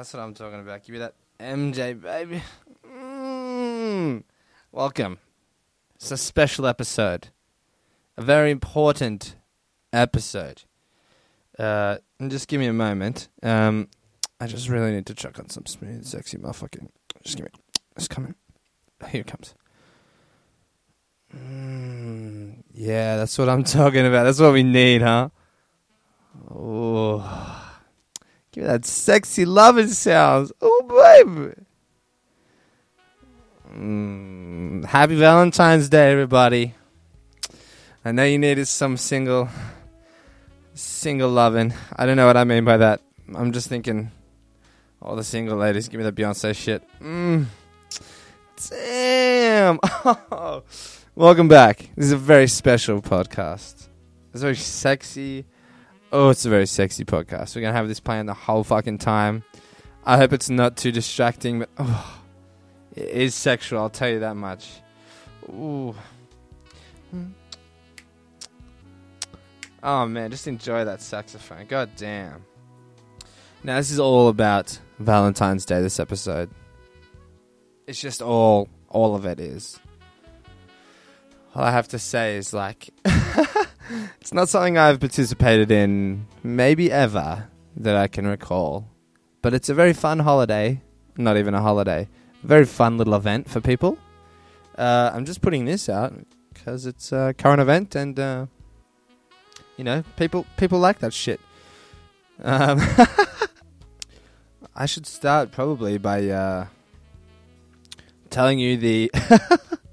that's what I'm talking about. Give me that MJ, baby. Mm. Welcome. It's a special episode. A very important episode. Uh, and just give me a moment. Um, I just really need to chuck on some smooth, sexy motherfucking. Just give me. It's coming. Here it comes. Mm, yeah, that's what I'm talking about. That's what we need, huh? Oh, give me that sexy loving sounds. Oh, baby. Mm, happy Valentine's Day, everybody. I know you needed some single, single loving. I don't know what I mean by that. I'm just thinking, all the single ladies, give me that Beyonce shit. Mm. Damn. Welcome back. This is a very special podcast. It's very sexy. Oh, it's a very sexy podcast. We're gonna have this playing the whole fucking time. I hope it's not too distracting, but oh, it is sexual. I'll tell you that much. Ooh. Oh man, just enjoy that saxophone. God damn. Now this is all about Valentine's Day. This episode. It's just all, all of it is. All I have to say is like, it's not something I've participated in, maybe ever that I can recall, but it's a very fun holiday. Not even a holiday, very fun little event for people. Uh, I'm just putting this out because it's a current event, and uh, you know, people people like that shit. Um, I should start probably by uh, telling you the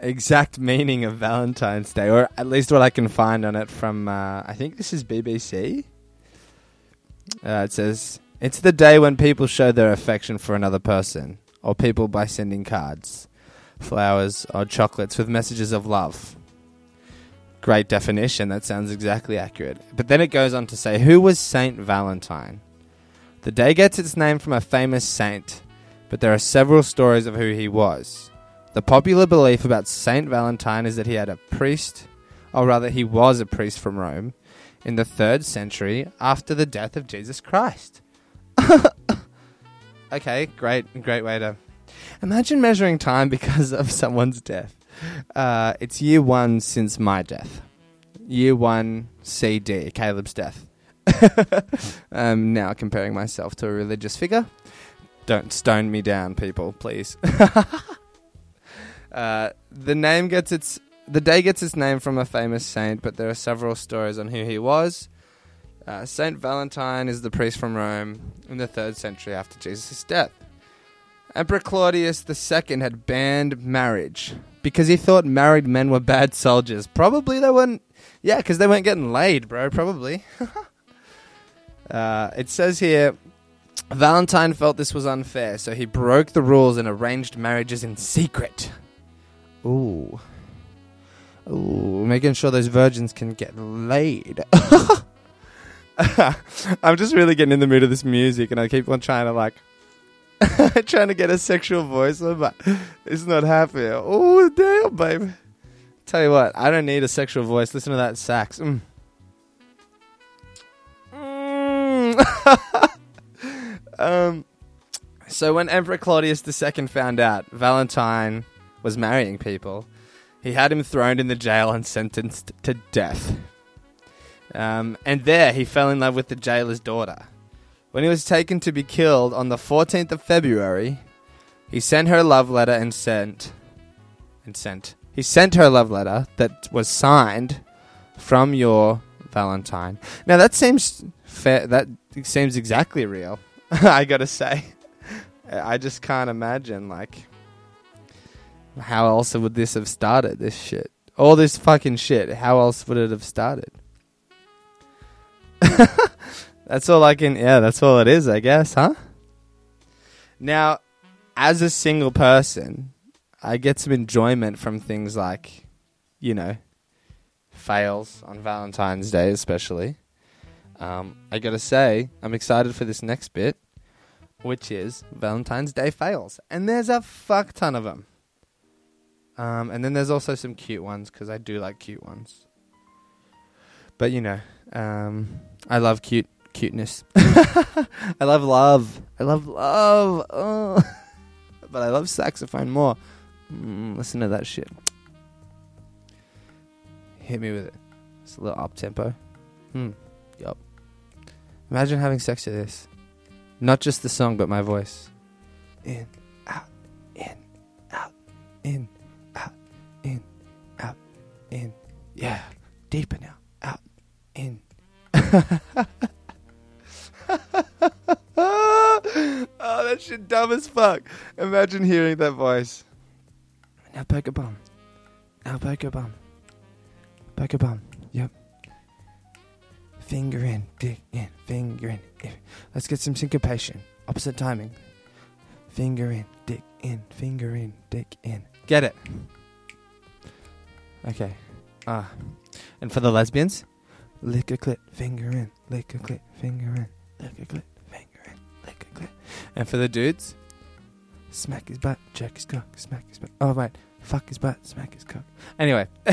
exact meaning of Valentine's Day, or at least what I can find on it from, uh, I think this is BBC. Uh, it says, It's the day when people show their affection for another person, or people by sending cards, flowers, or chocolates with messages of love. Great definition, that sounds exactly accurate. But then it goes on to say, Who was Saint Valentine? The day gets its name from a famous saint, but there are several stories of who he was. The popular belief about Saint Valentine is that he had a priest, or rather, he was a priest from Rome, in the third century after the death of Jesus Christ. okay, great, great way to imagine measuring time because of someone's death. Uh, it's year one since my death. Year one CD, Caleb's death. now comparing myself to a religious figure. Don't stone me down, people, please. uh, the name gets its the day gets its name from a famous saint, but there are several stories on who he was. Uh, saint Valentine is the priest from Rome in the third century after Jesus' death. Emperor Claudius II had banned marriage because he thought married men were bad soldiers. Probably they weren't. Yeah, because they weren't getting laid, bro. Probably. uh, it says here Valentine felt this was unfair, so he broke the rules and arranged marriages in secret. Ooh. Ooh, making sure those virgins can get laid. I'm just really getting in the mood of this music, and I keep on trying to like, trying to get a sexual voice, but it's not happening. Oh damn, babe! Tell you what, I don't need a sexual voice. Listen to that sax. Mm. Mm. um, so when Emperor Claudius II found out Valentine was marrying people, he had him thrown in the jail and sentenced to death. Um, and there he fell in love with the jailer's daughter. When he was taken to be killed on the 14th of February, he sent her a love letter and sent and sent. He sent her a love letter that was signed from your Valentine. Now that seems fair. That seems exactly real. I gotta say, I just can't imagine like how else would this have started? This shit, all this fucking shit. How else would it have started? that's all I can. Yeah, that's all it is, I guess, huh? Now, as a single person, I get some enjoyment from things like, you know, fails on Valentine's Day, especially. Um, I gotta say, I'm excited for this next bit, which is Valentine's Day fails, and there's a fuck ton of them. Um, and then there's also some cute ones because I do like cute ones. But you know, Um, I love cute cuteness. I love love. I love love. Oh. but I love saxophone more. Mm, listen to that shit. Hit me with it. It's a little up tempo. Hmm. Yup. Imagine having sex to this. Not just the song, but my voice. In, out, in, out, in, in. Yeah. Deeper now. Out, in. oh, that shit dumb as fuck. Imagine hearing that voice. Now poke a bum. Now poke a bum. Poke a bum. Yep. Finger in, dick in, finger in. Let's get some syncopation. Opposite timing. Finger in, dick in, finger in, dick in. Get it? Okay. Ah. And for the lesbians, lick a clit, finger in, lick a clit, finger in, lick a clit, finger in, lick a clit. And for the dudes, smack his butt, check his cock, smack his butt. Oh, wait. Fuck his butt, smack his cock. Anyway,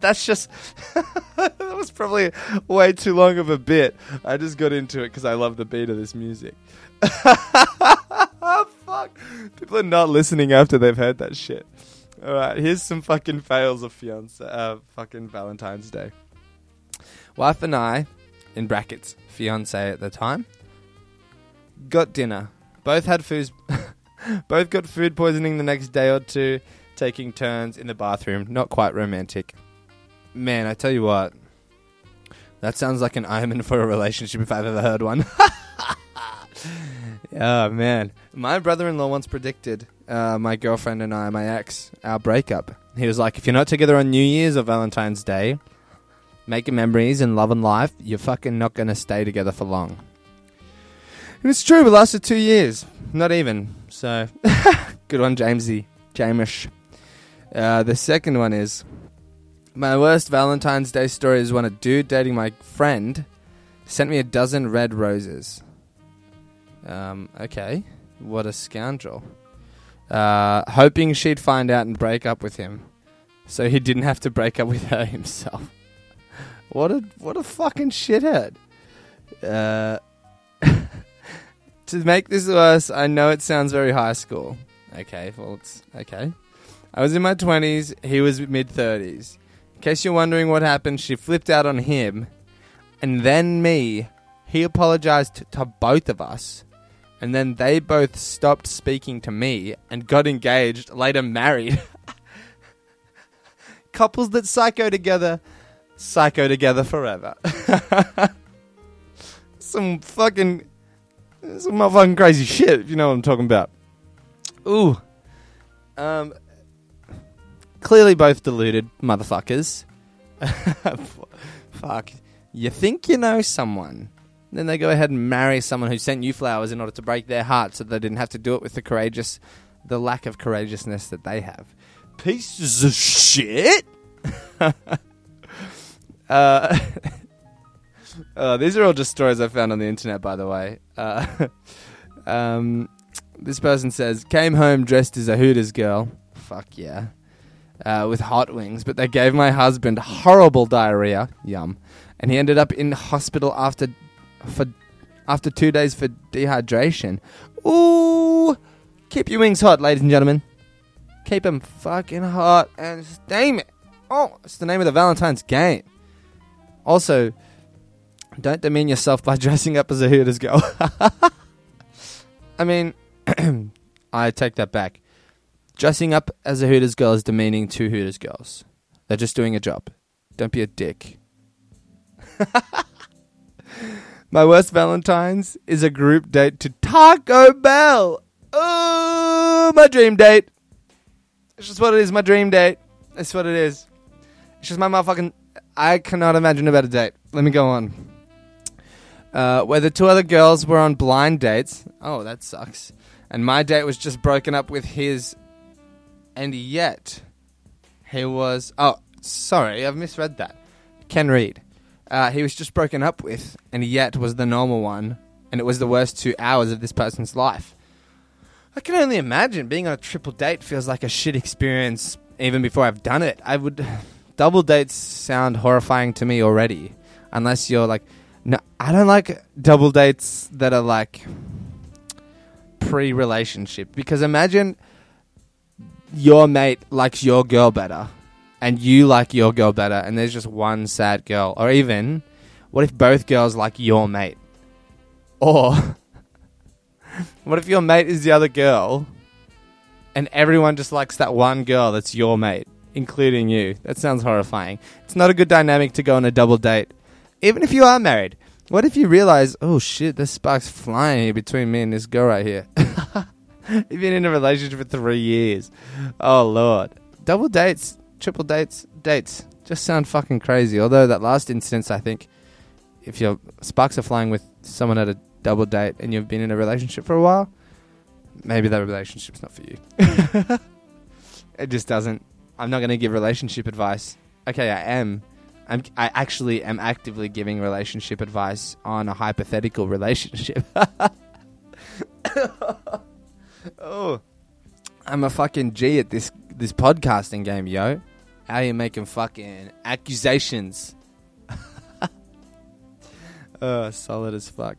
that's just. that was probably way too long of a bit. I just got into it because I love the beat of this music. Fuck. People are not listening after they've heard that shit. Alright, here's some fucking fails of fiance, uh, fucking Valentine's Day. Wife and I, in brackets, fiance at the time, got dinner. Both had food. both got food poisoning the next day or two taking turns in the bathroom. Not quite romantic. Man, I tell you what, that sounds like an omen for a relationship if I've ever heard one. oh, man. My brother in law once predicted uh, my girlfriend and I, my ex, our breakup. He was like, if you're not together on New Year's or Valentine's Day, making memories and love and life, you're fucking not to stay together for long. And it's true, we lasted two years. Not even. So, good one, Jamesy. Jamish. Uh, the second one is my worst Valentine's Day story is when a dude dating my friend sent me a dozen red roses. Um, okay, what a scoundrel. Uh, hoping she'd find out and break up with him, so he didn't have to break up with her himself. what a what a fucking shithead. Uh, to make this worse, I know it sounds very high school. Okay, well it's okay. I was in my 20s, he was mid 30s. In case you're wondering what happened, she flipped out on him and then me. He apologized to both of us. And then they both stopped speaking to me and got engaged, later married. Couples that psycho together, psycho together forever. some fucking, some motherfucking crazy shit, if you know what I'm talking about. Ooh. Um, Clearly both deluded motherfuckers. Fuck. You think you know someone. Then they go ahead and marry someone who sent you flowers in order to break their heart so they didn't have to do it with the courageous the lack of courageousness that they have. Pieces of shit. uh, uh, these are all just stories I found on the internet, by the way. Uh, um, this person says, came home dressed as a Hooters girl. Fuck yeah uh, with hot wings, but they gave my husband horrible diarrhea. Yum. And he ended up in hospital after for after two days for dehydration. Ooh, keep your wings hot, ladies and gentlemen. Keep them fucking hot and steam it. Oh, it's the name of the Valentine's game. Also, don't demean yourself by dressing up as a Hooters girl. I mean, I take that back. Dressing up as a Hooters girl is demeaning to Hooters girls. They're just doing a job. Don't be a dick. My worst Valentine's is a group date to Taco Bell. Oh, my dream date. It's just what it is, my dream date. That's what it is. It's just my motherfucking. I cannot imagine a better date. Let me go on. Uh, where the two other girls were on blind dates. Oh, that sucks. And my date was just broken up with his and yet he was. Oh, sorry, I've misread that. Ken Reed. Uh, he was just broken up with, and yet was the normal one, and it was the worst two hours of this person's life. I can only imagine being on a triple date feels like a shit experience even before I've done it. I would. Double dates sound horrifying to me already. unless you're like, no, I don't like double dates that are like pre-relationship because imagine your mate likes your girl better and you like your girl better and there's just one sad girl or even what if both girls like your mate? Or what if your mate is the other girl and everyone just likes that one girl that's your mate including you? That sounds horrifying. It's not a good dynamic to go on a double date. Even if you are married what if you realize oh shit this spark's flying here between me and this girl right here? You've been in a relationship for three years. Oh lord, double dates, triple dates, dates just sound fucking crazy. Although that last instance, I think, if your sparks are flying with someone at a double date and you've been in a relationship for a while, maybe that relationship's not for you. it just doesn't. I'm not going to give relationship advice. Okay, I am. I'm, I actually am actively giving relationship advice on a hypothetical relationship. oh, I'm a fucking G at this this podcasting game, yo. How you making fucking accusations? oh, solid as fuck.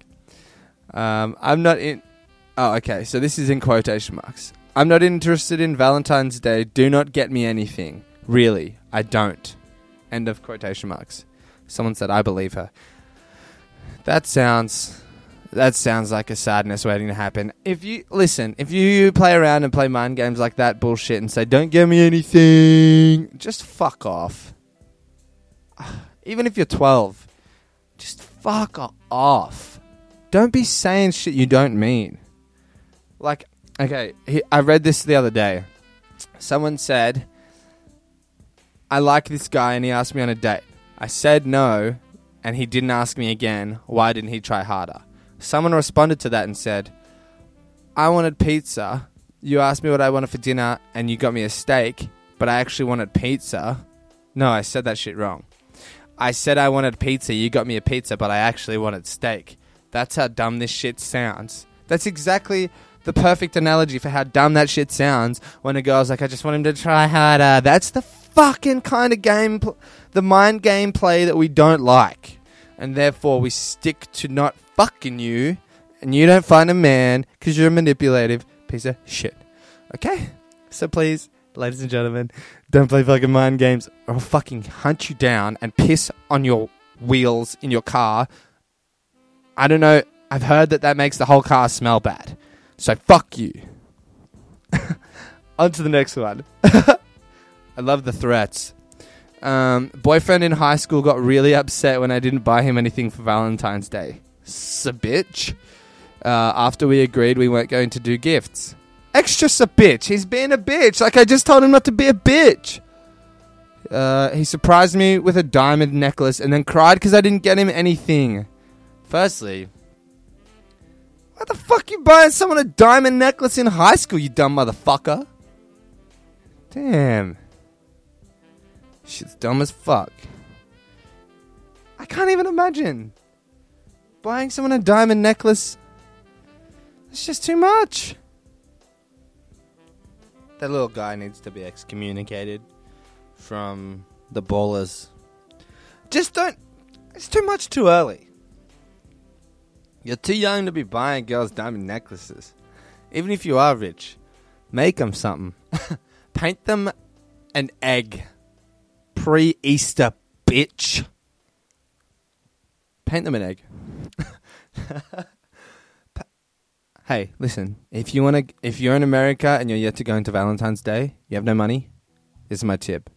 Um, I'm not in. Oh, okay. So this is in quotation marks. I'm not interested in Valentine's Day. Do not get me anything. Really, I don't. End of quotation marks. Someone said, I believe her. That sounds that sounds like a sadness waiting to happen. If you listen, if you play around and play mind games like that bullshit and say, "Don't give me anything," just fuck off. Even if you're 12, just fuck off. Don't be saying shit you don't mean. Like, okay, I read this the other day. Someone said, "I like this guy," and he asked me on a date. I said no, and he didn't ask me again. Why didn't he try harder? Someone responded to that and said, I wanted pizza. You asked me what I wanted for dinner and you got me a steak, but I actually wanted pizza. No, I said that shit wrong. I said I wanted pizza, you got me a pizza, but I actually wanted steak. That's how dumb this shit sounds. That's exactly the perfect analogy for how dumb that shit sounds when a girl's like, I just want him to try harder. That's the fucking kind of game, pl- the mind game play that we don't like. And therefore, we stick to not fucking you and you don't find a man because you're a manipulative piece of shit. Okay? So please, ladies and gentlemen, don't play fucking mind games or I'll fucking hunt you down and piss on your wheels in your car. I don't know. I've heard that that makes the whole car smell bad. So fuck you. on to the next one. I love the threats. Um, boyfriend in high school got really upset when I didn't buy him anything for Valentine's Day a bitch. Uh, after we agreed we weren't going to do gifts. Extra's a bitch. He's being a bitch. Like I just told him not to be a bitch. Uh, he surprised me with a diamond necklace and then cried because I didn't get him anything. Firstly, why the fuck you buying someone a diamond necklace in high school, you dumb motherfucker? Damn. Shit's dumb as fuck. I can't even imagine. Buying someone a diamond necklace. It's just too much. That little guy needs to be excommunicated from the ballers. Just don't. It's too much too early. You're too young to be buying girls diamond necklaces. Even if you are rich, make them something. Paint them an egg. Pre Easter, bitch. Paint them an egg. hey, listen. If you want to, if you're in America and you're yet to go into Valentine's Day, you have no money. This is my tip: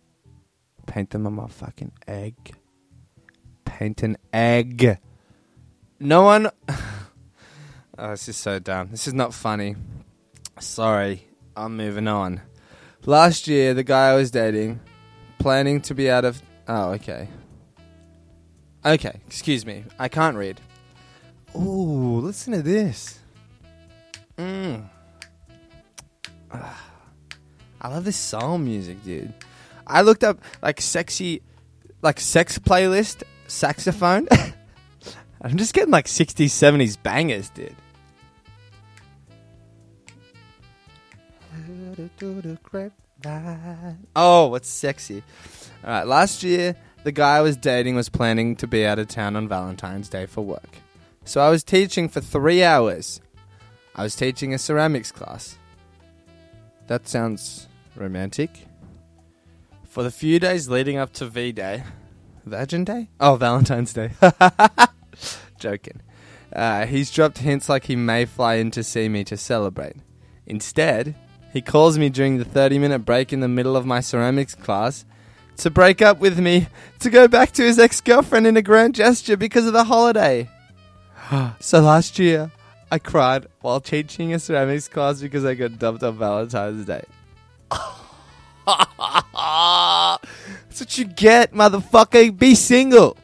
paint them a motherfucking egg. Paint an egg. No one. oh, this is so dumb. This is not funny. Sorry, I'm moving on. Last year, the guy I was dating, planning to be out of. Oh, okay. Okay, excuse me. I can't read. Ooh, listen to this. Mm. I love this soul music, dude. I looked up like sexy, like sex playlist saxophone. I'm just getting like 60s, 70s bangers, dude. Oh, what's sexy? All right, last year the guy I was dating was planning to be out of town on Valentine's Day for work. So I was teaching for three hours. I was teaching a ceramics class. That sounds romantic. For the few days leading up to V Day, Virgin Day? Oh, Valentine's Day. Joking. Uh, he's dropped hints like he may fly in to see me to celebrate. Instead, he calls me during the 30 minute break in the middle of my ceramics class to break up with me to go back to his ex girlfriend in a grand gesture because of the holiday. so last year, I cried while teaching a ceramics class because I got dumped on Valentine's Day. That's what you get, motherfucker. Be single.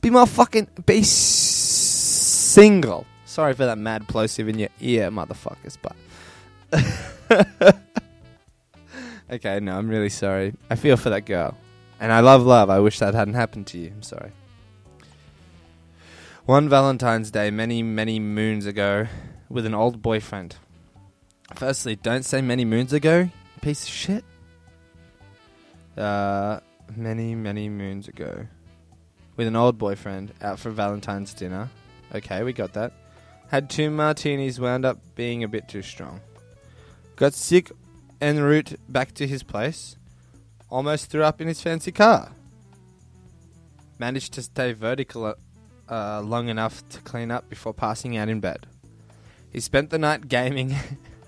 Be my fucking. Be s- single. Sorry for that mad plosive in your ear, motherfuckers, but. okay, no, I'm really sorry. I feel for that girl. And I love love. I wish that hadn't happened to you. I'm sorry. One Valentine's Day, many, many moons ago, with an old boyfriend. Firstly, don't say many moons ago, piece of shit. Uh, many, many moons ago, with an old boyfriend out for Valentine's dinner. Okay, we got that. Had two martinis, wound up being a bit too strong. Got sick en route back to his place. Almost threw up in his fancy car. Managed to stay vertical uh, long enough to clean up before passing out in bed. He spent the night gaming,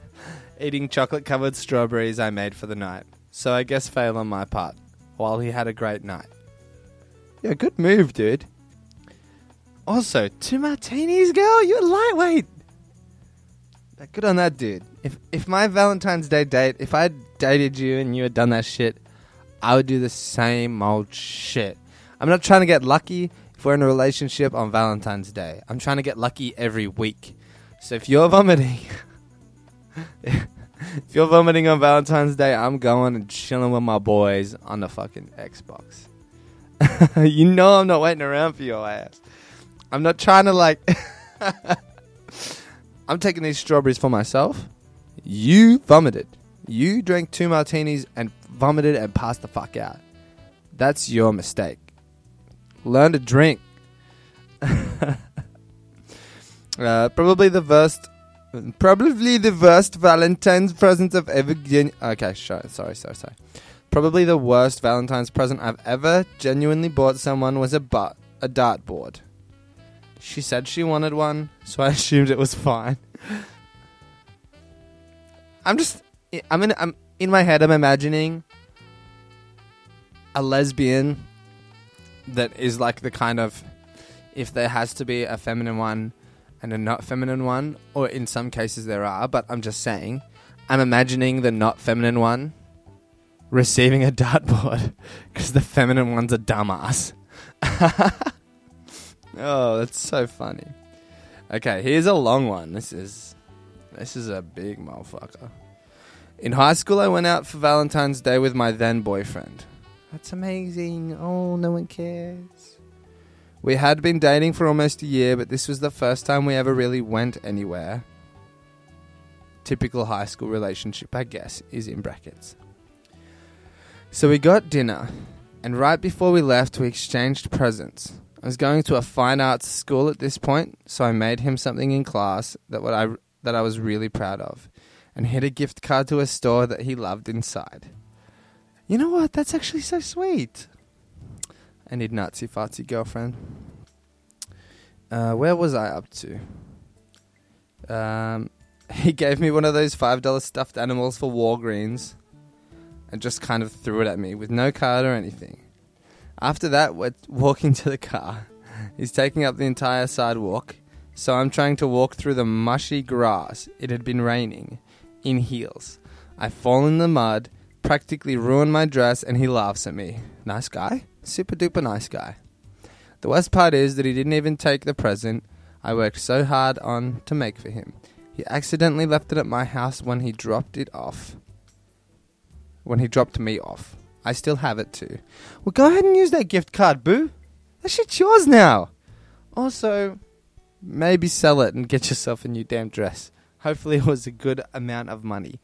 eating chocolate covered strawberries I made for the night. So I guess fail on my part, while he had a great night. Yeah, good move, dude. Also, two martinis, girl? You're lightweight. Good on that dude. If if my Valentine's Day date, if I dated you and you had done that shit, I would do the same old shit. I'm not trying to get lucky if we're in a relationship on Valentine's Day. I'm trying to get lucky every week. So if you're vomiting, if you're vomiting on Valentine's Day, I'm going and chilling with my boys on the fucking Xbox. you know I'm not waiting around for your ass. I'm not trying to like. I'm taking these strawberries for myself. You vomited. You drank two martinis and vomited and passed the fuck out. That's your mistake. Learn to drink. uh, probably the worst. Probably the worst Valentine's present I've ever given. Okay, sorry, sorry, sorry. Probably the worst Valentine's present I've ever genuinely bought someone was a but a dartboard. She said she wanted one, so I assumed it was fine. I'm just I'm in I'm in my head I'm imagining a lesbian that is like the kind of if there has to be a feminine one and a not feminine one or in some cases there are but I'm just saying I'm imagining the not feminine one receiving a dartboard because the feminine one's a dumbass. oh, that's so funny. Okay, here's a long one. This is this is a big motherfucker. In high school, I went out for Valentine's Day with my then boyfriend. That's amazing. Oh, no one cares. We had been dating for almost a year, but this was the first time we ever really went anywhere. Typical high school relationship, I guess, is in brackets. So we got dinner, and right before we left, we exchanged presents. I was going to a fine arts school at this point, so I made him something in class that what I that I was really proud of, and hid a gift card to a store that he loved inside. You know what? That's actually so sweet. I need Nazi fartsy girlfriend. Uh, where was I up to? Um, he gave me one of those five dollar stuffed animals for Walgreens, and just kind of threw it at me with no card or anything. After that, we're walking to the car. He's taking up the entire sidewalk, so I'm trying to walk through the mushy grass. It had been raining, in heels. I fall in the mud, practically ruined my dress, and he laughs at me. Nice guy? Super duper nice guy. The worst part is that he didn't even take the present I worked so hard on to make for him. He accidentally left it at my house when he dropped it off. When he dropped me off. I still have it too. Well, go ahead and use that gift card, boo. That shit's yours now. Also, maybe sell it and get yourself a new damn dress. Hopefully, it was a good amount of money.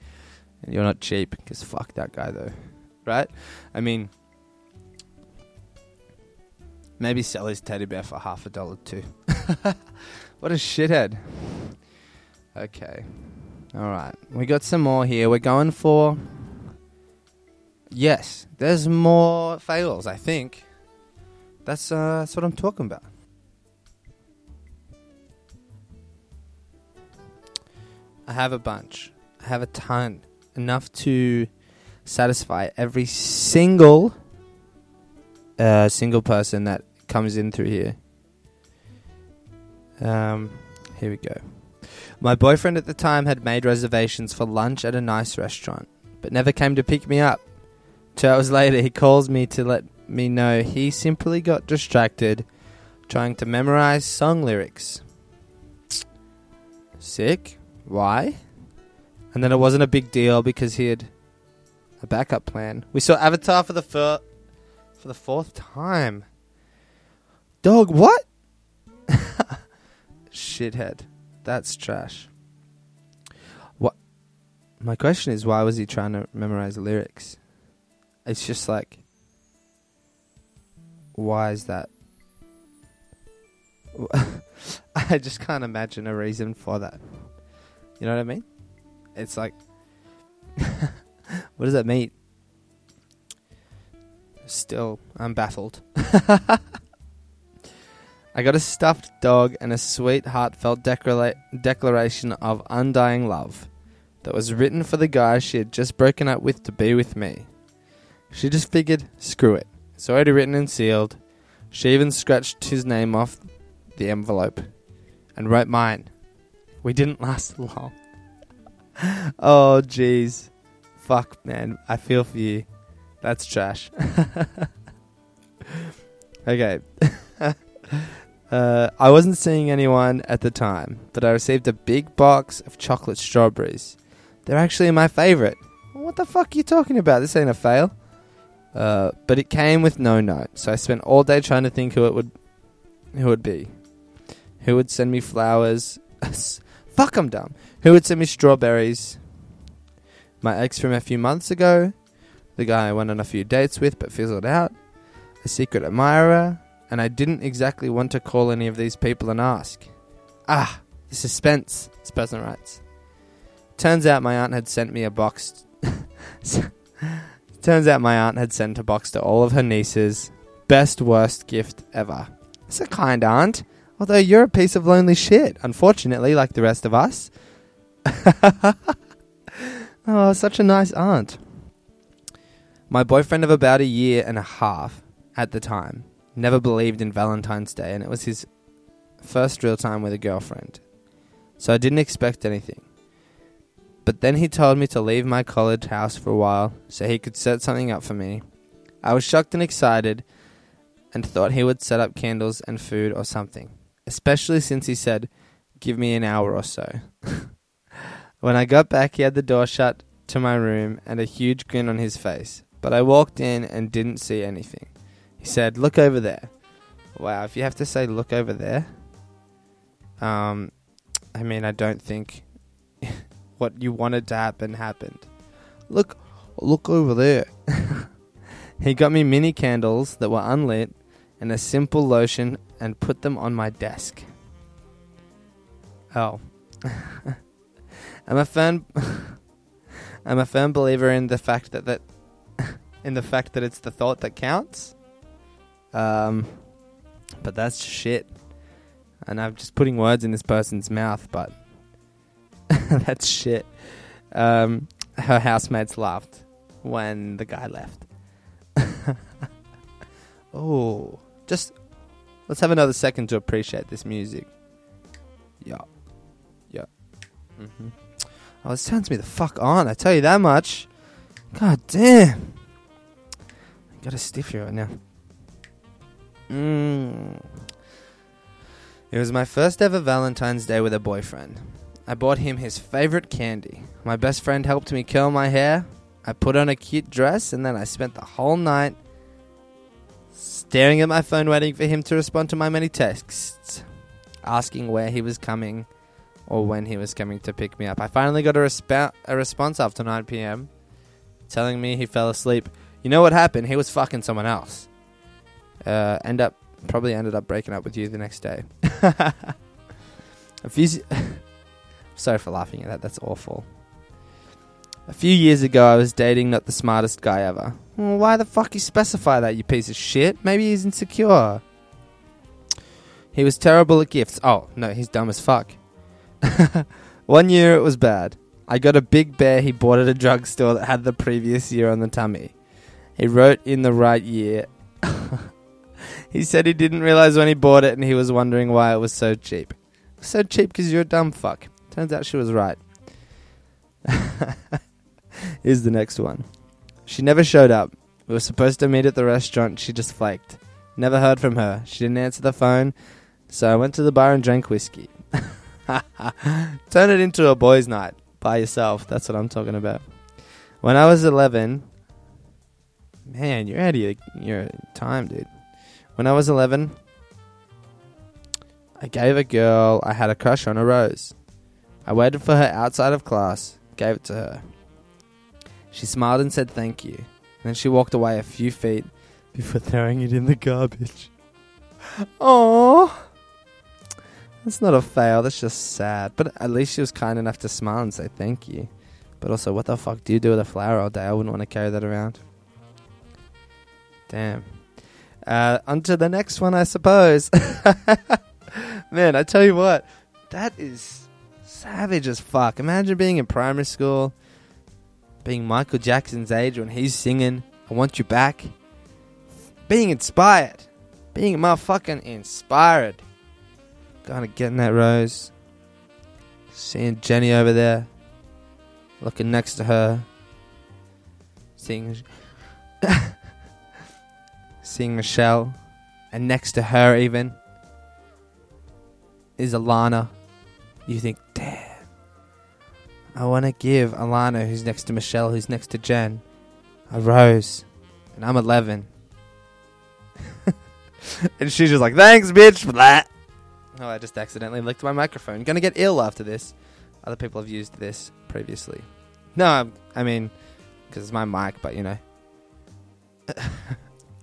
And you're not cheap, because fuck that guy, though. Right? I mean, Maybe sell his teddy bear for half a dollar too. what a shithead. Okay. Alright. We got some more here. We're going for. Yes. There's more fails, I think. That's, uh, that's what I'm talking about. I have a bunch. I have a ton. Enough to satisfy every single uh, single person that comes in through here. Um, here we go. My boyfriend at the time had made reservations for lunch at a nice restaurant, but never came to pick me up. Two hours later, he calls me to let me know he simply got distracted trying to memorize song lyrics. Sick. Why? And then it wasn't a big deal because he had a backup plan. We saw Avatar for the fir- for the fourth time. Dog, what? Shithead. That's trash. What? My question is, why was he trying to memorize the lyrics? It's just like, why is that? I just can't imagine a reason for that. You know what I mean? It's like, what does that mean? Still, I'm baffled. I got a stuffed dog and a sweet, heartfelt declara- declaration of undying love that was written for the guy she had just broken up with to be with me. She just figured, screw it. It's already written and sealed. She even scratched his name off the envelope and wrote mine. We didn't last long. oh, jeez. Fuck, man. I feel for you. That's trash. okay. uh, I wasn't seeing anyone at the time, but I received a big box of chocolate strawberries. They're actually my favorite. What the fuck are you talking about? This ain't a fail. Uh, but it came with no note, so I spent all day trying to think who it would, who would be, who would send me flowers. Fuck, I'm dumb. Who would send me strawberries? My ex from a few months ago, the guy I went on a few dates with but fizzled out, a secret admirer, and I didn't exactly want to call any of these people and ask. Ah, the suspense, this person writes. Turns out my aunt had sent me a box. Turns out my aunt had sent a box to all of her nieces. Best worst gift ever. It's a kind aunt, although you're a piece of lonely shit, unfortunately, like the rest of us. oh, such a nice aunt. My boyfriend of about a year and a half at the time never believed in Valentine's Day, and it was his first real time with a girlfriend. So I didn't expect anything. But then he told me to leave my college house for a while so he could set something up for me. I was shocked and excited and thought he would set up candles and food or something, especially since he said, Give me an hour or so. when I got back, he had the door shut to my room and a huge grin on his face, but I walked in and didn't see anything. He said, Look over there. Wow, if you have to say look over there, um, I mean, I don't think what you wanted to happen happened. Look, look over there. he got me mini candles that were unlit and a simple lotion and put them on my desk. Oh. I'm a firm I'm a firm believer in the fact that that in the fact that it's the thought that counts. Um but that's shit. And I'm just putting words in this person's mouth, but that's shit. Um, her housemates laughed when the guy left. oh, just let's have another second to appreciate this music. Yeah, yeah. Mm-hmm. Oh, this turns me the fuck on. I tell you that much. God damn. I got a stiffy right now. Mm. It was my first ever Valentine's Day with a boyfriend. I bought him his favorite candy. My best friend helped me curl my hair. I put on a cute dress and then I spent the whole night staring at my phone waiting for him to respond to my many texts, asking where he was coming or when he was coming to pick me up. I finally got a, resp- a response after 9 p.m. telling me he fell asleep. You know what happened? He was fucking someone else. Uh, end up probably ended up breaking up with you the next day. a few. Sorry for laughing at that. That's awful. A few years ago, I was dating not the smartest guy ever. Well, why the fuck you specify that, you piece of shit? Maybe he's insecure. He was terrible at gifts. Oh, no, he's dumb as fuck. One year it was bad. I got a big bear he bought at a drugstore that had the previous year on the tummy. He wrote in the right year. he said he didn't realize when he bought it and he was wondering why it was so cheap. So cheap because you're a dumb fuck. Turns out she was right. Here's the next one. She never showed up. We were supposed to meet at the restaurant. She just flaked. Never heard from her. She didn't answer the phone. So I went to the bar and drank whiskey. Turn it into a boys' night by yourself. That's what I'm talking about. When I was 11, man, you're out of your, your time, dude. When I was 11, I gave a girl I had a crush on a rose. I waited for her outside of class, gave it to her. She smiled and said thank you. Then she walked away a few feet before throwing it in the garbage. Oh, That's not a fail, that's just sad. But at least she was kind enough to smile and say thank you. But also, what the fuck do you do with a flower all day? I wouldn't want to carry that around. Damn. Uh, on to the next one, I suppose. Man, I tell you what, that is savage as fuck. Imagine being in primary school, being Michael Jackson's age when he's singing, I Want You Back. Being inspired. Being motherfucking inspired. Going to getting that rose. Seeing Jenny over there. Looking next to her. Seeing. seeing Michelle. And next to her, even. Is Alana. You think, damn. I want to give Alana, who's next to Michelle, who's next to Jen, a rose. And I'm 11. and she's just like, thanks, bitch, for that. Oh, I just accidentally licked my microphone. Gonna get ill after this. Other people have used this previously. No, I'm- mean, because it's my mic, but you know.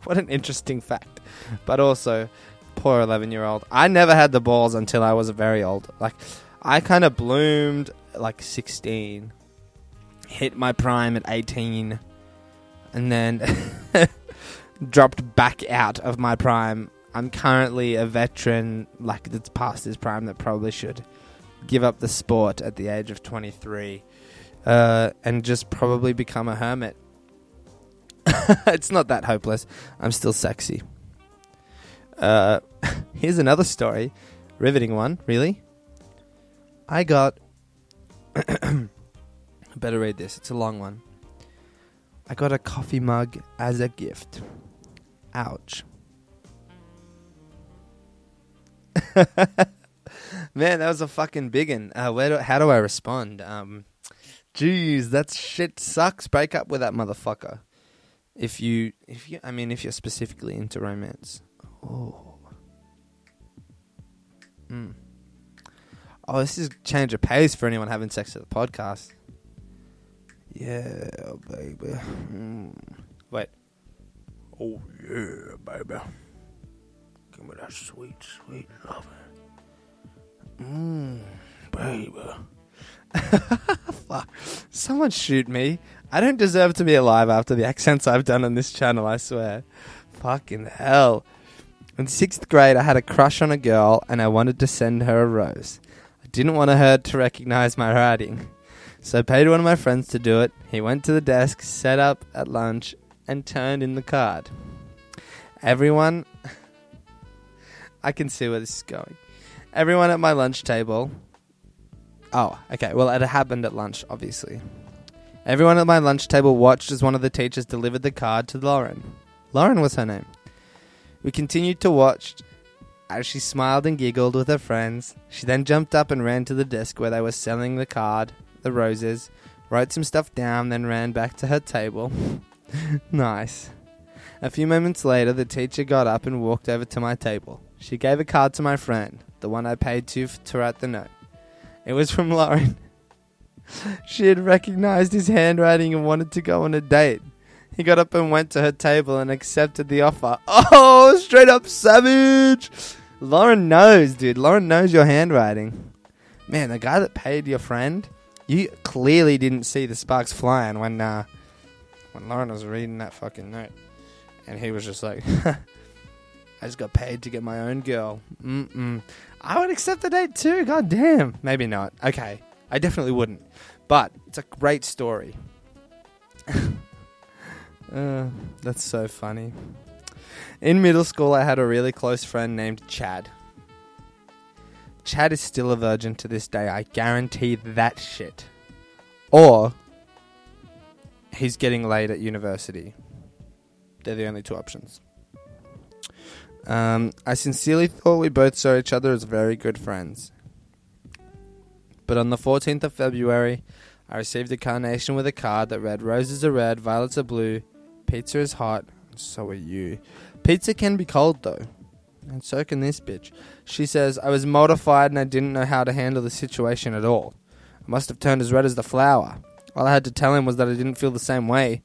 what an interesting fact. But also, poor 11 year old. I never had the balls until I was very old. Like, I kind of bloomed like 16, hit my prime at 18, and then dropped back out of my prime. I'm currently a veteran, like that's past his prime, that probably should give up the sport at the age of 23 uh, and just probably become a hermit. it's not that hopeless. I'm still sexy. Uh, here's another story. Riveting one, really. I got. Better read this. It's a long one. I got a coffee mug as a gift. Ouch. Man, that was a fucking big one. Uh, where do, how do I respond? Um, Jeez, that shit sucks. Break up with that motherfucker. If you, if you, I mean, if you're specifically into romance. Oh. Hmm. Oh, this is change of pace for anyone having sex at the podcast. Yeah, baby. Mm. Wait. Oh yeah, baby. Give me that sweet, sweet love. Mmm, baby. Fuck. Someone shoot me. I don't deserve to be alive after the accents I've done on this channel, I swear. Fucking hell. In sixth grade, I had a crush on a girl and I wanted to send her a rose. I didn't want her to recognize my writing. So I paid one of my friends to do it. He went to the desk, set up at lunch, and turned in the card. Everyone. I can see where this is going. Everyone at my lunch table Oh, okay. Well, it happened at lunch, obviously. Everyone at my lunch table watched as one of the teachers delivered the card to Lauren. Lauren was her name. We continued to watch as she smiled and giggled with her friends. She then jumped up and ran to the desk where they were selling the card, the roses, wrote some stuff down, then ran back to her table. nice. A few moments later, the teacher got up and walked over to my table. She gave a card to my friend, the one I paid to f- to write the note. It was from Lauren. she had recognized his handwriting and wanted to go on a date. He got up and went to her table and accepted the offer. Oh, straight up savage! Lauren knows, dude. Lauren knows your handwriting. Man, the guy that paid your friend, you clearly didn't see the sparks flying when uh, when Lauren was reading that fucking note, and he was just like, "I just got paid to get my own girl." Mm-mm. I would accept the date too. God damn. Maybe not. Okay, I definitely wouldn't. But it's a great story. uh, that's so funny. In middle school, I had a really close friend named Chad. Chad is still a virgin to this day. I guarantee that shit. Or he's getting laid at university. They're the only two options. Um, I sincerely thought we both saw each other as very good friends. But on the 14th of February, I received a carnation with a card that read Roses are red, violets are blue, pizza is hot, so are you. Pizza can be cold though. And so can this bitch. She says, I was mortified and I didn't know how to handle the situation at all. I must have turned as red as the flower. All I had to tell him was that I didn't feel the same way.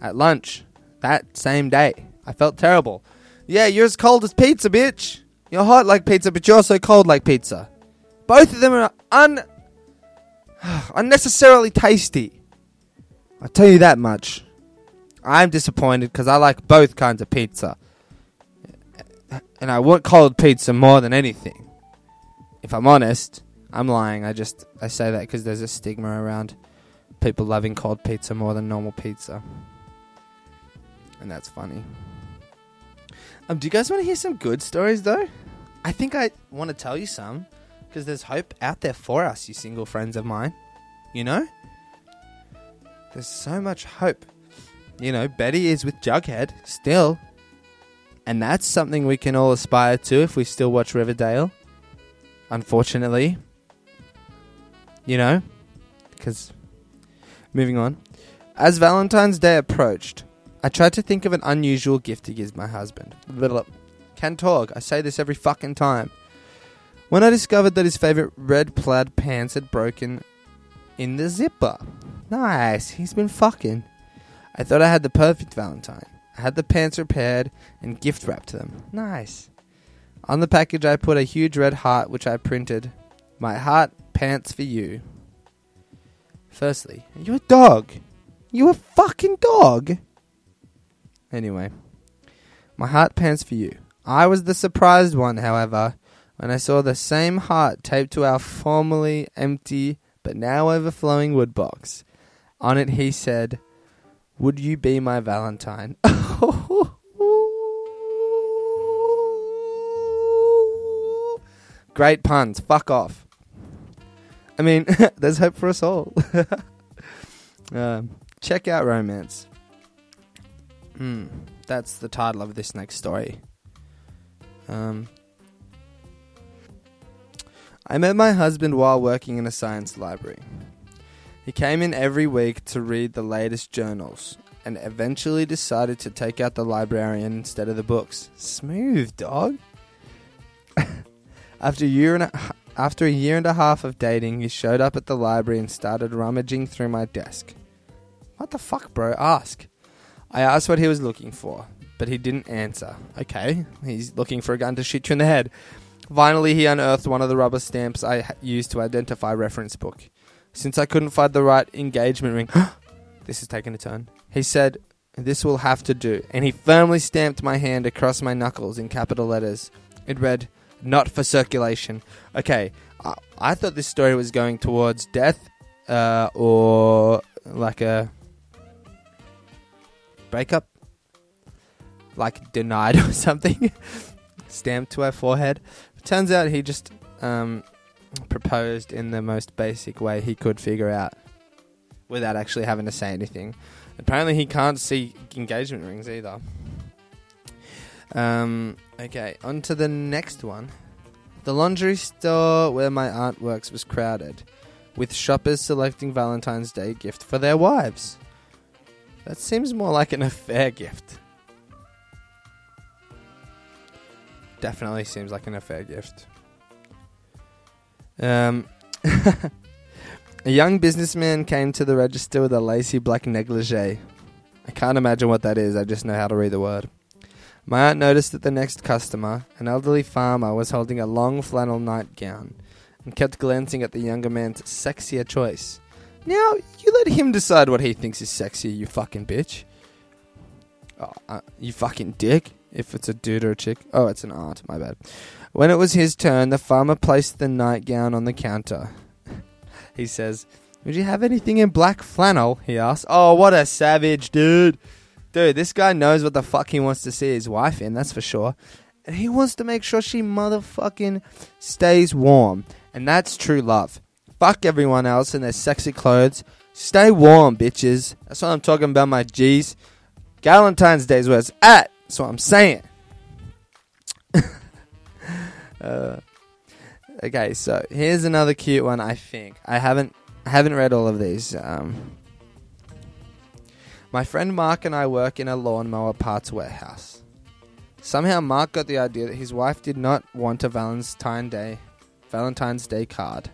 At lunch, that same day, I felt terrible. Yeah, you're as cold as pizza, bitch. You're hot like pizza, but you're also cold like pizza. Both of them are un unnecessarily tasty. I'll tell you that much. I'm disappointed because I like both kinds of pizza. And I want cold pizza more than anything. If I'm honest, I'm lying. I just I say that because there's a stigma around people loving cold pizza more than normal pizza. And that's funny. Um, do you guys want to hear some good stories though? I think I want to tell you some because there's hope out there for us, you single friends of mine. You know? There's so much hope. You know, Betty is with Jughead still. And that's something we can all aspire to if we still watch Riverdale. Unfortunately. You know? Because. Moving on. As Valentine's Day approached, I tried to think of an unusual gift to give my husband. Uh, can talk. I say this every fucking time. When I discovered that his favorite red plaid pants had broken in the zipper. Nice. He's been fucking. I thought I had the perfect Valentine. I had the pants repaired and gift wrapped them. Nice. On the package, I put a huge red heart which I printed. My heart pants for you. Firstly, are you a dog? You a fucking dog? Anyway, my heart pants for you. I was the surprised one, however, when I saw the same heart taped to our formerly empty but now overflowing wood box. On it he said, Would you be my Valentine? Great puns. Fuck off. I mean, there's hope for us all. um, check out Romance. Hmm, that's the title of this next story. Um, I met my husband while working in a science library. He came in every week to read the latest journals and eventually decided to take out the librarian instead of the books. Smooth, dog. after a year and a, after a year and a half of dating, he showed up at the library and started rummaging through my desk. What the fuck, bro? Ask. I asked what he was looking for, but he didn't answer. Okay, he's looking for a gun to shoot you in the head. Finally, he unearthed one of the rubber stamps I used to identify reference book. Since I couldn't find the right engagement ring, this is taking a turn. He said, This will have to do. And he firmly stamped my hand across my knuckles in capital letters. It read, Not for circulation. Okay, I, I thought this story was going towards death uh, or like a breakup. Like denied or something. stamped to her forehead. Turns out he just um, proposed in the most basic way he could figure out without actually having to say anything. Apparently, he can't see engagement rings either. Um, okay, on to the next one. The laundry store where my aunt works was crowded, with shoppers selecting Valentine's Day gift for their wives. That seems more like an affair gift. definitely seems like an affair gift. Um, a young businessman came to the register with a lacy black negligee. I can't imagine what that is, I just know how to read the word. My aunt noticed that the next customer, an elderly farmer, was holding a long flannel nightgown and kept glancing at the younger man's sexier choice. Now, you let him decide what he thinks is sexy, you fucking bitch. Oh, uh, you fucking dick. If it's a dude or a chick. Oh, it's an aunt, my bad. When it was his turn, the farmer placed the nightgown on the counter. he says, Would you have anything in black flannel? He asked. Oh, what a savage, dude. Dude, this guy knows what the fuck he wants to see his wife in, that's for sure. And he wants to make sure she motherfucking stays warm. And that's true love. Fuck everyone else in their sexy clothes. Stay warm, bitches. That's what I'm talking about, my G's. Valentine's Day's where it's at. That's what I'm saying. uh, okay, so here's another cute one. I think I haven't I haven't read all of these. Um, my friend Mark and I work in a lawnmower parts warehouse. Somehow Mark got the idea that his wife did not want a Valentine's Day Valentine's Day card.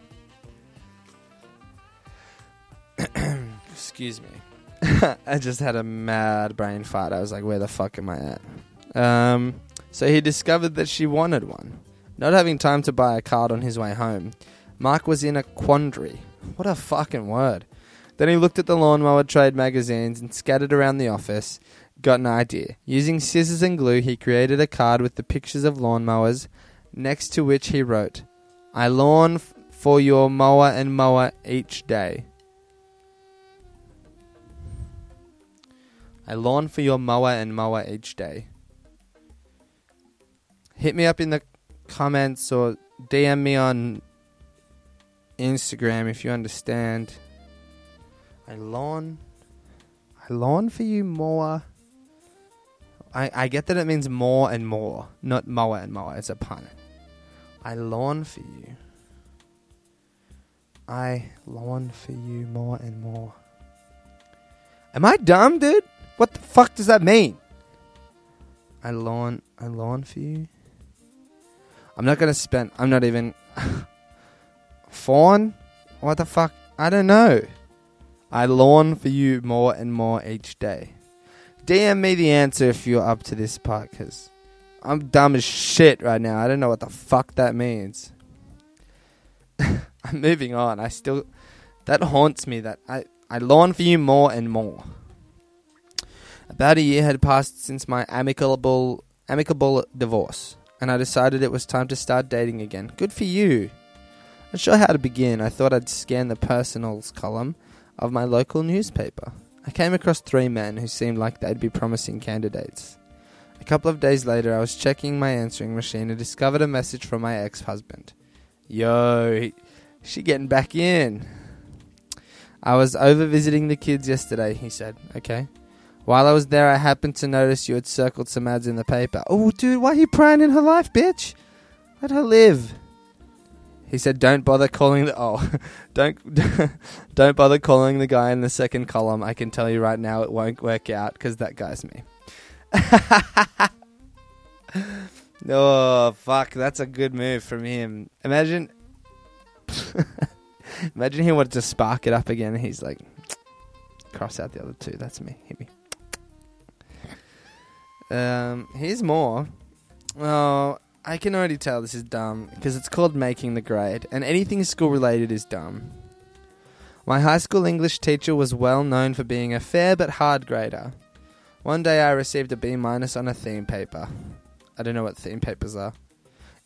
Excuse me. I just had a mad brain fart. I was like, where the fuck am I at? Um, so he discovered that she wanted one. Not having time to buy a card on his way home, Mark was in a quandary. What a fucking word. Then he looked at the lawnmower trade magazines and scattered around the office. Got an idea. Using scissors and glue, he created a card with the pictures of lawnmowers, next to which he wrote, I lawn f- for your mower and mower each day. I lawn for your mower and mower each day. Hit me up in the comments or DM me on Instagram if you understand. I lawn. I lawn for you more. I, I get that it means more and more, not mower and mower. It's a pun. I lawn for you. I lawn for you more and more. Am I dumb, dude? What the fuck does that mean? I lawn, I lawn for you. I'm not gonna spend. I'm not even. Fawn? What the fuck? I don't know. I lawn for you more and more each day. DM me the answer if you're up to this part, because I'm dumb as shit right now. I don't know what the fuck that means. I'm moving on. I still. That haunts me that I, I lawn for you more and more. About a year had passed since my amicable amicable divorce, and I decided it was time to start dating again. Good for you. Not sure how to begin. I thought I'd scan the personals column of my local newspaper. I came across three men who seemed like they'd be promising candidates. A couple of days later, I was checking my answering machine and discovered a message from my ex-husband. Yo, she getting back in. I was over visiting the kids yesterday, he said. Okay. While I was there, I happened to notice you had circled some ads in the paper. Oh, dude, why are you prying in her life, bitch? Let her live. He said, "Don't bother calling the oh, don't don't bother calling the guy in the second column. I can tell you right now, it won't work out because that guy's me." oh fuck, that's a good move from him. Imagine, imagine he wanted to spark it up again. He's like, cross out the other two. That's me. Hit me. Um, here's more. Oh, I can already tell this is dumb because it's called making the grade, and anything school related is dumb. My high school English teacher was well known for being a fair but hard grader. One day I received a B minus on a theme paper. I don't know what theme papers are.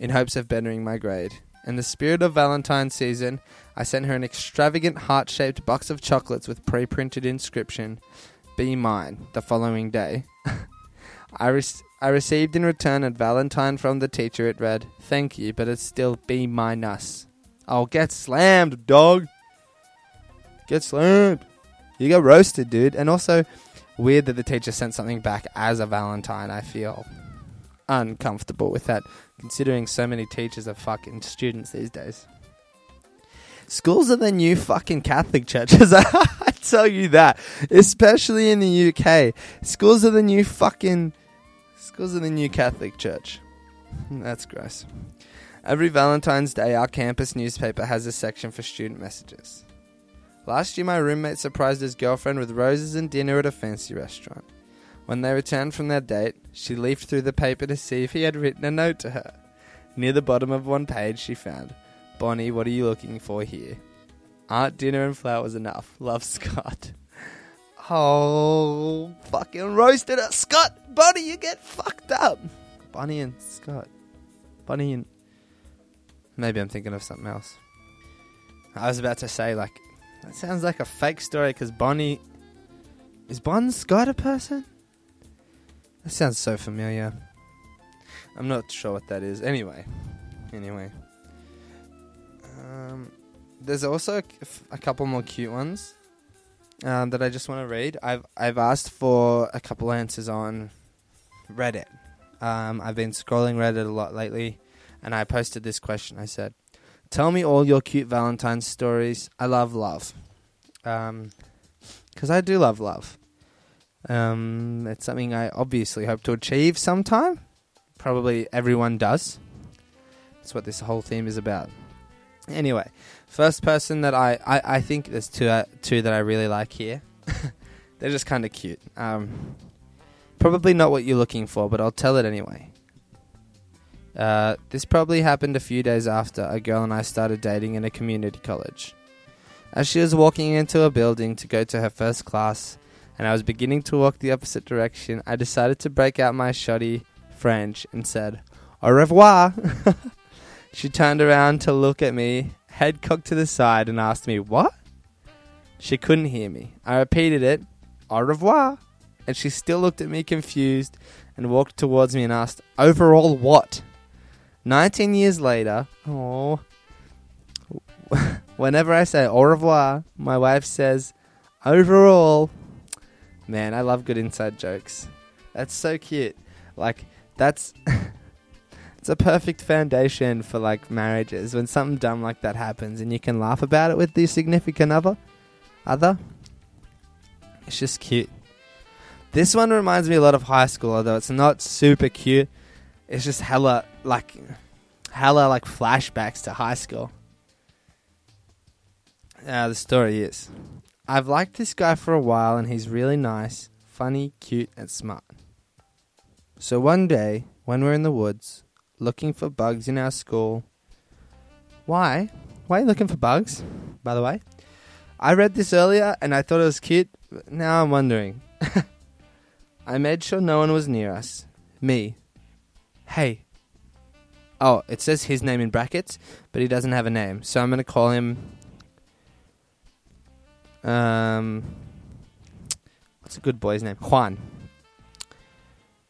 In hopes of bettering my grade. In the spirit of Valentine's season, I sent her an extravagant heart shaped box of chocolates with pre printed inscription, Be mine, the following day. I, re- I received in return a Valentine from the teacher. It read, Thank you, but it's still B minus. I'll get slammed, dog. Get slammed. You got roasted, dude. And also, weird that the teacher sent something back as a Valentine. I feel uncomfortable with that, considering so many teachers are fucking students these days. Schools are the new fucking Catholic churches. I tell you that. Especially in the UK. Schools are the new fucking. Schools are the new Catholic church. That's gross. Every Valentine's Day, our campus newspaper has a section for student messages. Last year, my roommate surprised his girlfriend with roses and dinner at a fancy restaurant. When they returned from their date, she leafed through the paper to see if he had written a note to her. Near the bottom of one page, she found, Bonnie, what are you looking for here? Art, dinner, and flowers enough. Love, Scott. Oh, fucking roasted us, Scott. Bonnie, you get fucked up. Bonnie and Scott. Bonnie and. Maybe I'm thinking of something else. I was about to say, like, that sounds like a fake story because Bonnie. Is Bon Scott a person? That sounds so familiar. I'm not sure what that is. Anyway. Anyway. Um, there's also a couple more cute ones um, that I just want to read. I've I've asked for a couple answers on Reddit. Um, I've been scrolling Reddit a lot lately, and I posted this question. I said, "Tell me all your cute Valentine's stories. I love love, because um, I do love love. Um, it's something I obviously hope to achieve sometime. Probably everyone does. That's what this whole theme is about. Anyway, first person that I, I, I think there's two uh, two that I really like here. They're just kind of cute. Um, probably not what you're looking for, but I'll tell it anyway. Uh, this probably happened a few days after a girl and I started dating in a community college. As she was walking into a building to go to her first class, and I was beginning to walk the opposite direction, I decided to break out my shoddy French and said, Au revoir! She turned around to look at me, head cocked to the side, and asked me, What? She couldn't hear me. I repeated it, Au revoir. And she still looked at me confused and walked towards me and asked, Overall what? 19 years later, oh, whenever I say au revoir, my wife says, Overall. Man, I love good inside jokes. That's so cute. Like, that's. it's a perfect foundation for like marriages when something dumb like that happens and you can laugh about it with the significant other. Other. It's just cute. This one reminds me a lot of high school, although it's not super cute. It's just hella like hella like flashbacks to high school. Uh, the story is I've liked this guy for a while and he's really nice, funny, cute, and smart. So one day, when we're in the woods, looking for bugs in our school. Why? Why are you looking for bugs, by the way? I read this earlier and I thought it was cute. Now I'm wondering. I made sure no one was near us. Me. Hey. Oh, it says his name in brackets, but he doesn't have a name. So I'm going to call him. Um. What's a good boy's name? Juan.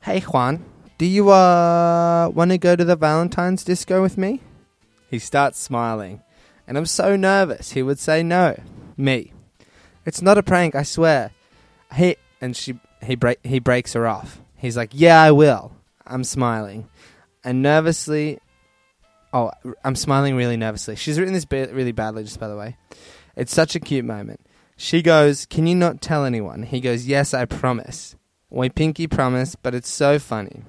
Hey, Juan. Do you uh want to go to the Valentine's disco with me? He starts smiling, and I'm so nervous. He would say no. Me. It's not a prank, I swear. He and she he break he breaks her off. He's like, "Yeah, I will." I'm smiling, and nervously. Oh, I'm smiling really nervously. She's written this ba- really badly, just by the way. It's such a cute moment. She goes, "Can you not tell anyone?" He goes, "Yes, I promise." We pinky promise, but it's so funny.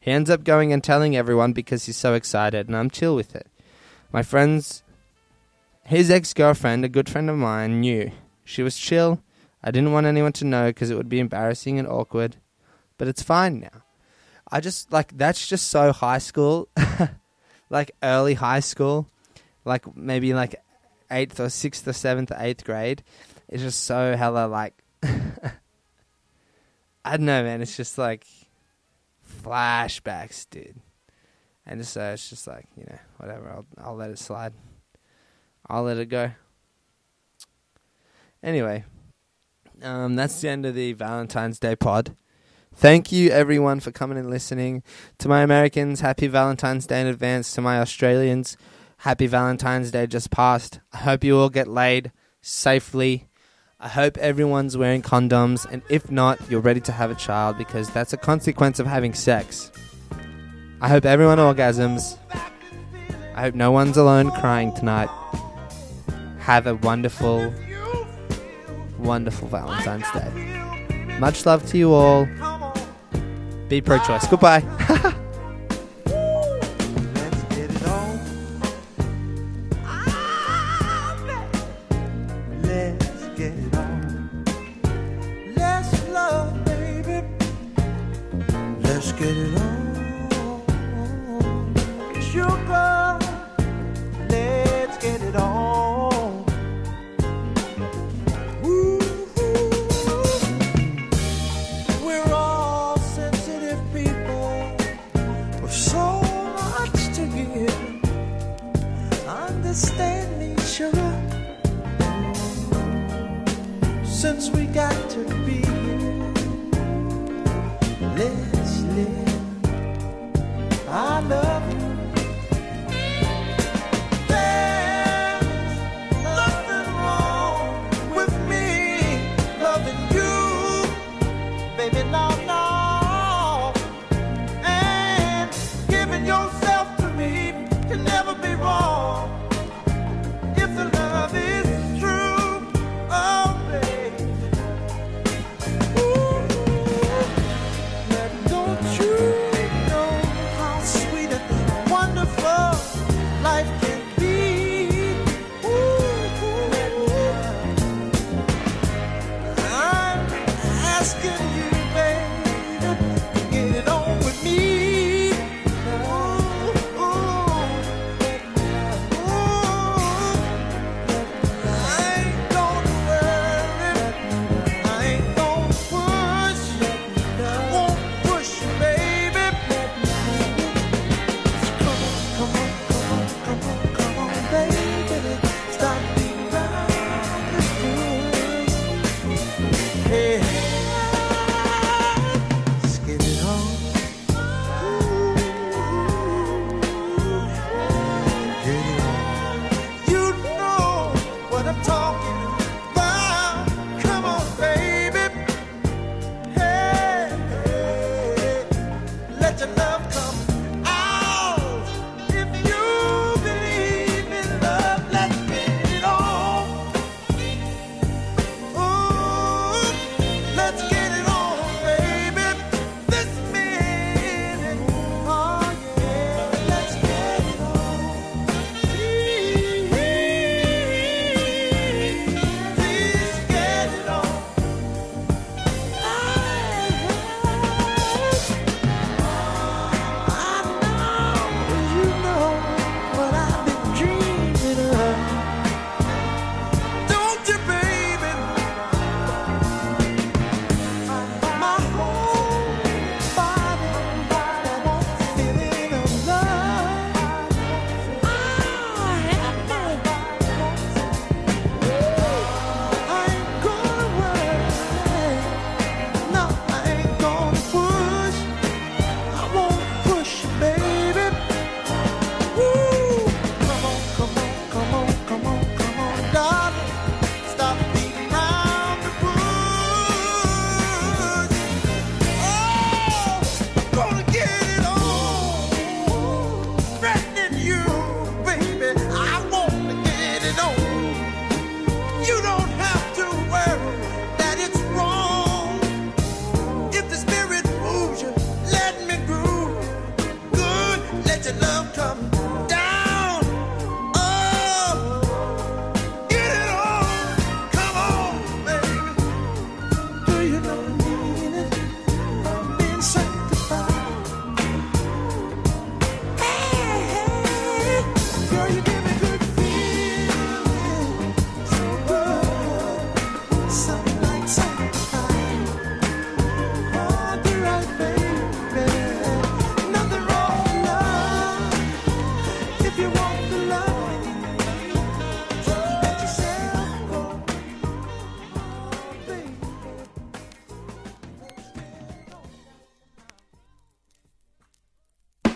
He ends up going and telling everyone because he's so excited, and I'm chill with it. My friends, his ex girlfriend, a good friend of mine, knew. She was chill. I didn't want anyone to know because it would be embarrassing and awkward, but it's fine now. I just like that's just so high school, like early high school, like maybe like eighth or sixth or seventh or eighth grade. It's just so hella like I don't know, man. It's just like flashbacks, dude. And so it's just like you know, whatever. I'll I'll let it slide. I'll let it go. Anyway, um, that's the end of the Valentine's Day pod. Thank you everyone for coming and listening. To my Americans, happy Valentine's Day in advance. To my Australians, happy Valentine's Day just passed. I hope you all get laid safely I hope everyone's wearing condoms, and if not, you're ready to have a child because that's a consequence of having sex. I hope everyone orgasms. I hope no one's alone crying tonight. Have a wonderful, wonderful Valentine's Day. Much love to you all. Be pro choice. Goodbye.